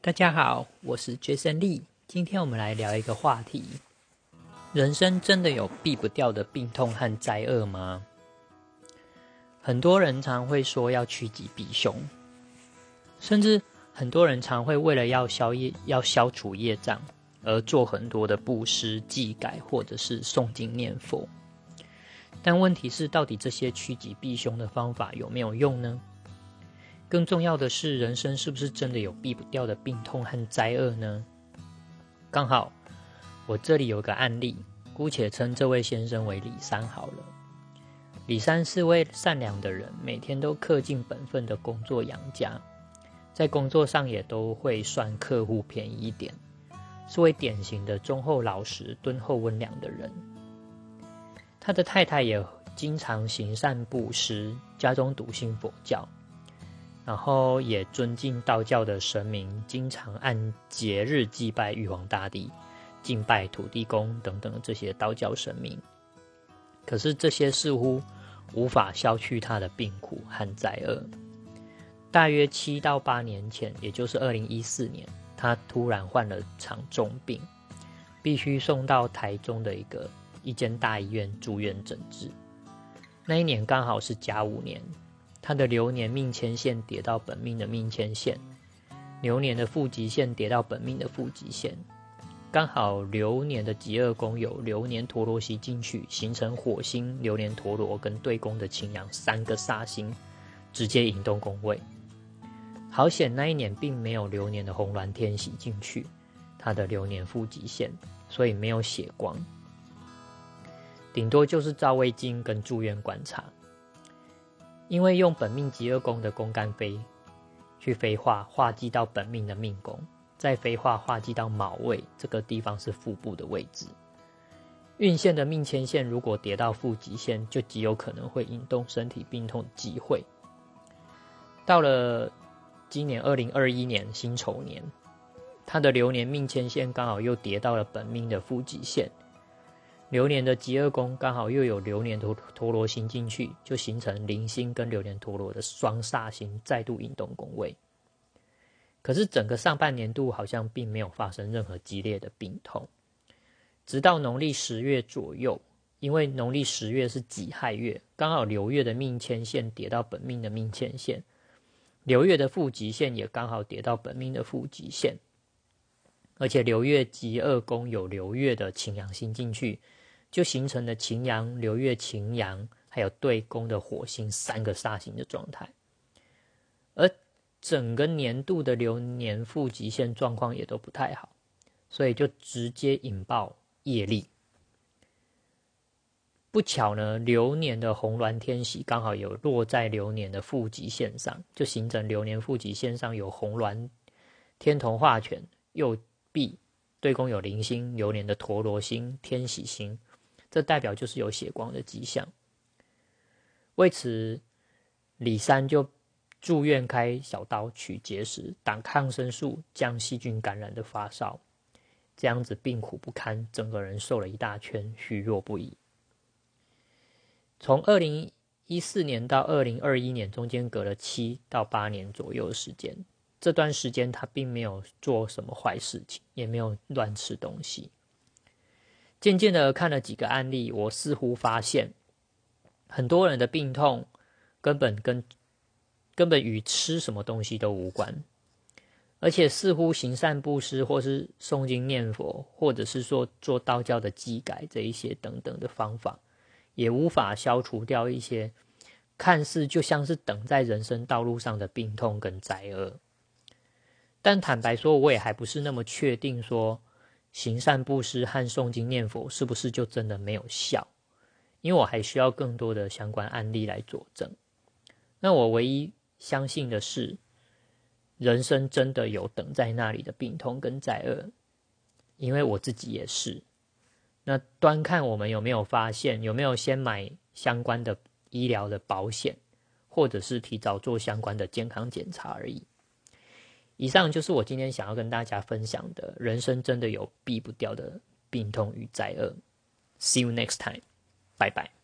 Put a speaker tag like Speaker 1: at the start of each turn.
Speaker 1: 大家好，我是 Jason Lee。今天我们来聊一个话题：人生真的有避不掉的病痛和灾厄吗？很多人常会说要趋吉避凶，甚至很多人常会为了要消业、要消除业障而做很多的布施、祭改或者是诵经念佛。但问题是，到底这些趋吉避凶的方法有没有用呢？更重要的是，人生是不是真的有避不掉的病痛和灾厄呢？刚好，我这里有个案例，姑且称这位先生为李三好了。李三是位善良的人，每天都恪尽本分的工作养家，在工作上也都会算客户便宜一点，是位典型的忠厚老实、敦厚温良的人。他的太太也经常行善布施，家中笃信佛教。然后也尊敬道教的神明，经常按节日祭拜玉皇大帝、敬拜土地公等等这些道教神明。可是这些似乎无法消去他的病苦和灾厄。大约七到八年前，也就是二零一四年，他突然患了场重病，必须送到台中的一个一间大医院住院诊治。那一年刚好是甲午年。他的流年命牵线叠到本命的命牵线，流年的负极线叠到本命的负极线，刚好流年的极恶宫有流年陀罗星进去，形成火星、流年陀罗跟对宫的擎羊三个煞星，直接引动宫位。好险那一年并没有流年的红鸾天喜进去，他的流年负极线，所以没有血光，顶多就是照胃镜跟住院观察。因为用本命极恶宫的宫干飞去飞化化忌到本命的命宫，再飞化化忌到卯位这个地方是腹部的位置。运线的命牵线如果跌到负极线，就极有可能会引动身体病痛的机会。到了今年二零二一年辛丑年，他的流年命牵线刚好又跌到了本命的负极线。流年的极恶宫刚好又有流年陀陀罗星进去，就形成零星跟流年陀罗的双煞星再度引动宫位。可是整个上半年度好像并没有发生任何激烈的病痛，直到农历十月左右，因为农历十月是己亥月，刚好流月的命牵线叠到本命的命牵线，流月的负极线也刚好叠到本命的负极线，而且流月极二宫有流月的擎羊星进去。就形成了擎羊、流月、擎羊，还有对宫的火星三个煞星的状态，而整个年度的流年负极线状况也都不太好，所以就直接引爆业力。不巧呢，流年的红鸾天喜刚好有落在流年的负极线上，就形成流年负极线上有红鸾天同化权，又 B 对宫有零星，流年的陀罗星、天喜星。这代表就是有血光的迹象。为此，李三就住院开小刀取结石，打抗生素，降细菌感染的发烧。这样子病苦不堪，整个人瘦了一大圈，虚弱不已。从二零一四年到二零二一年，中间隔了七到八年左右的时间。这段时间他并没有做什么坏事情，也没有乱吃东西。渐渐的看了几个案例，我似乎发现，很多人的病痛根本跟根本与吃什么东西都无关，而且似乎行善布施，或是诵经念佛，或者是说做道教的祭改这一些等等的方法，也无法消除掉一些看似就像是等在人生道路上的病痛跟灾厄。但坦白说，我也还不是那么确定说。行善布施和诵经念佛是不是就真的没有效？因为我还需要更多的相关案例来佐证。那我唯一相信的是，人生真的有等在那里的病痛跟灾厄，因为我自己也是。那端看我们有没有发现，有没有先买相关的医疗的保险，或者是提早做相关的健康检查而已。以上就是我今天想要跟大家分享的，人生真的有避不掉的病痛与灾厄。See you next time，拜拜。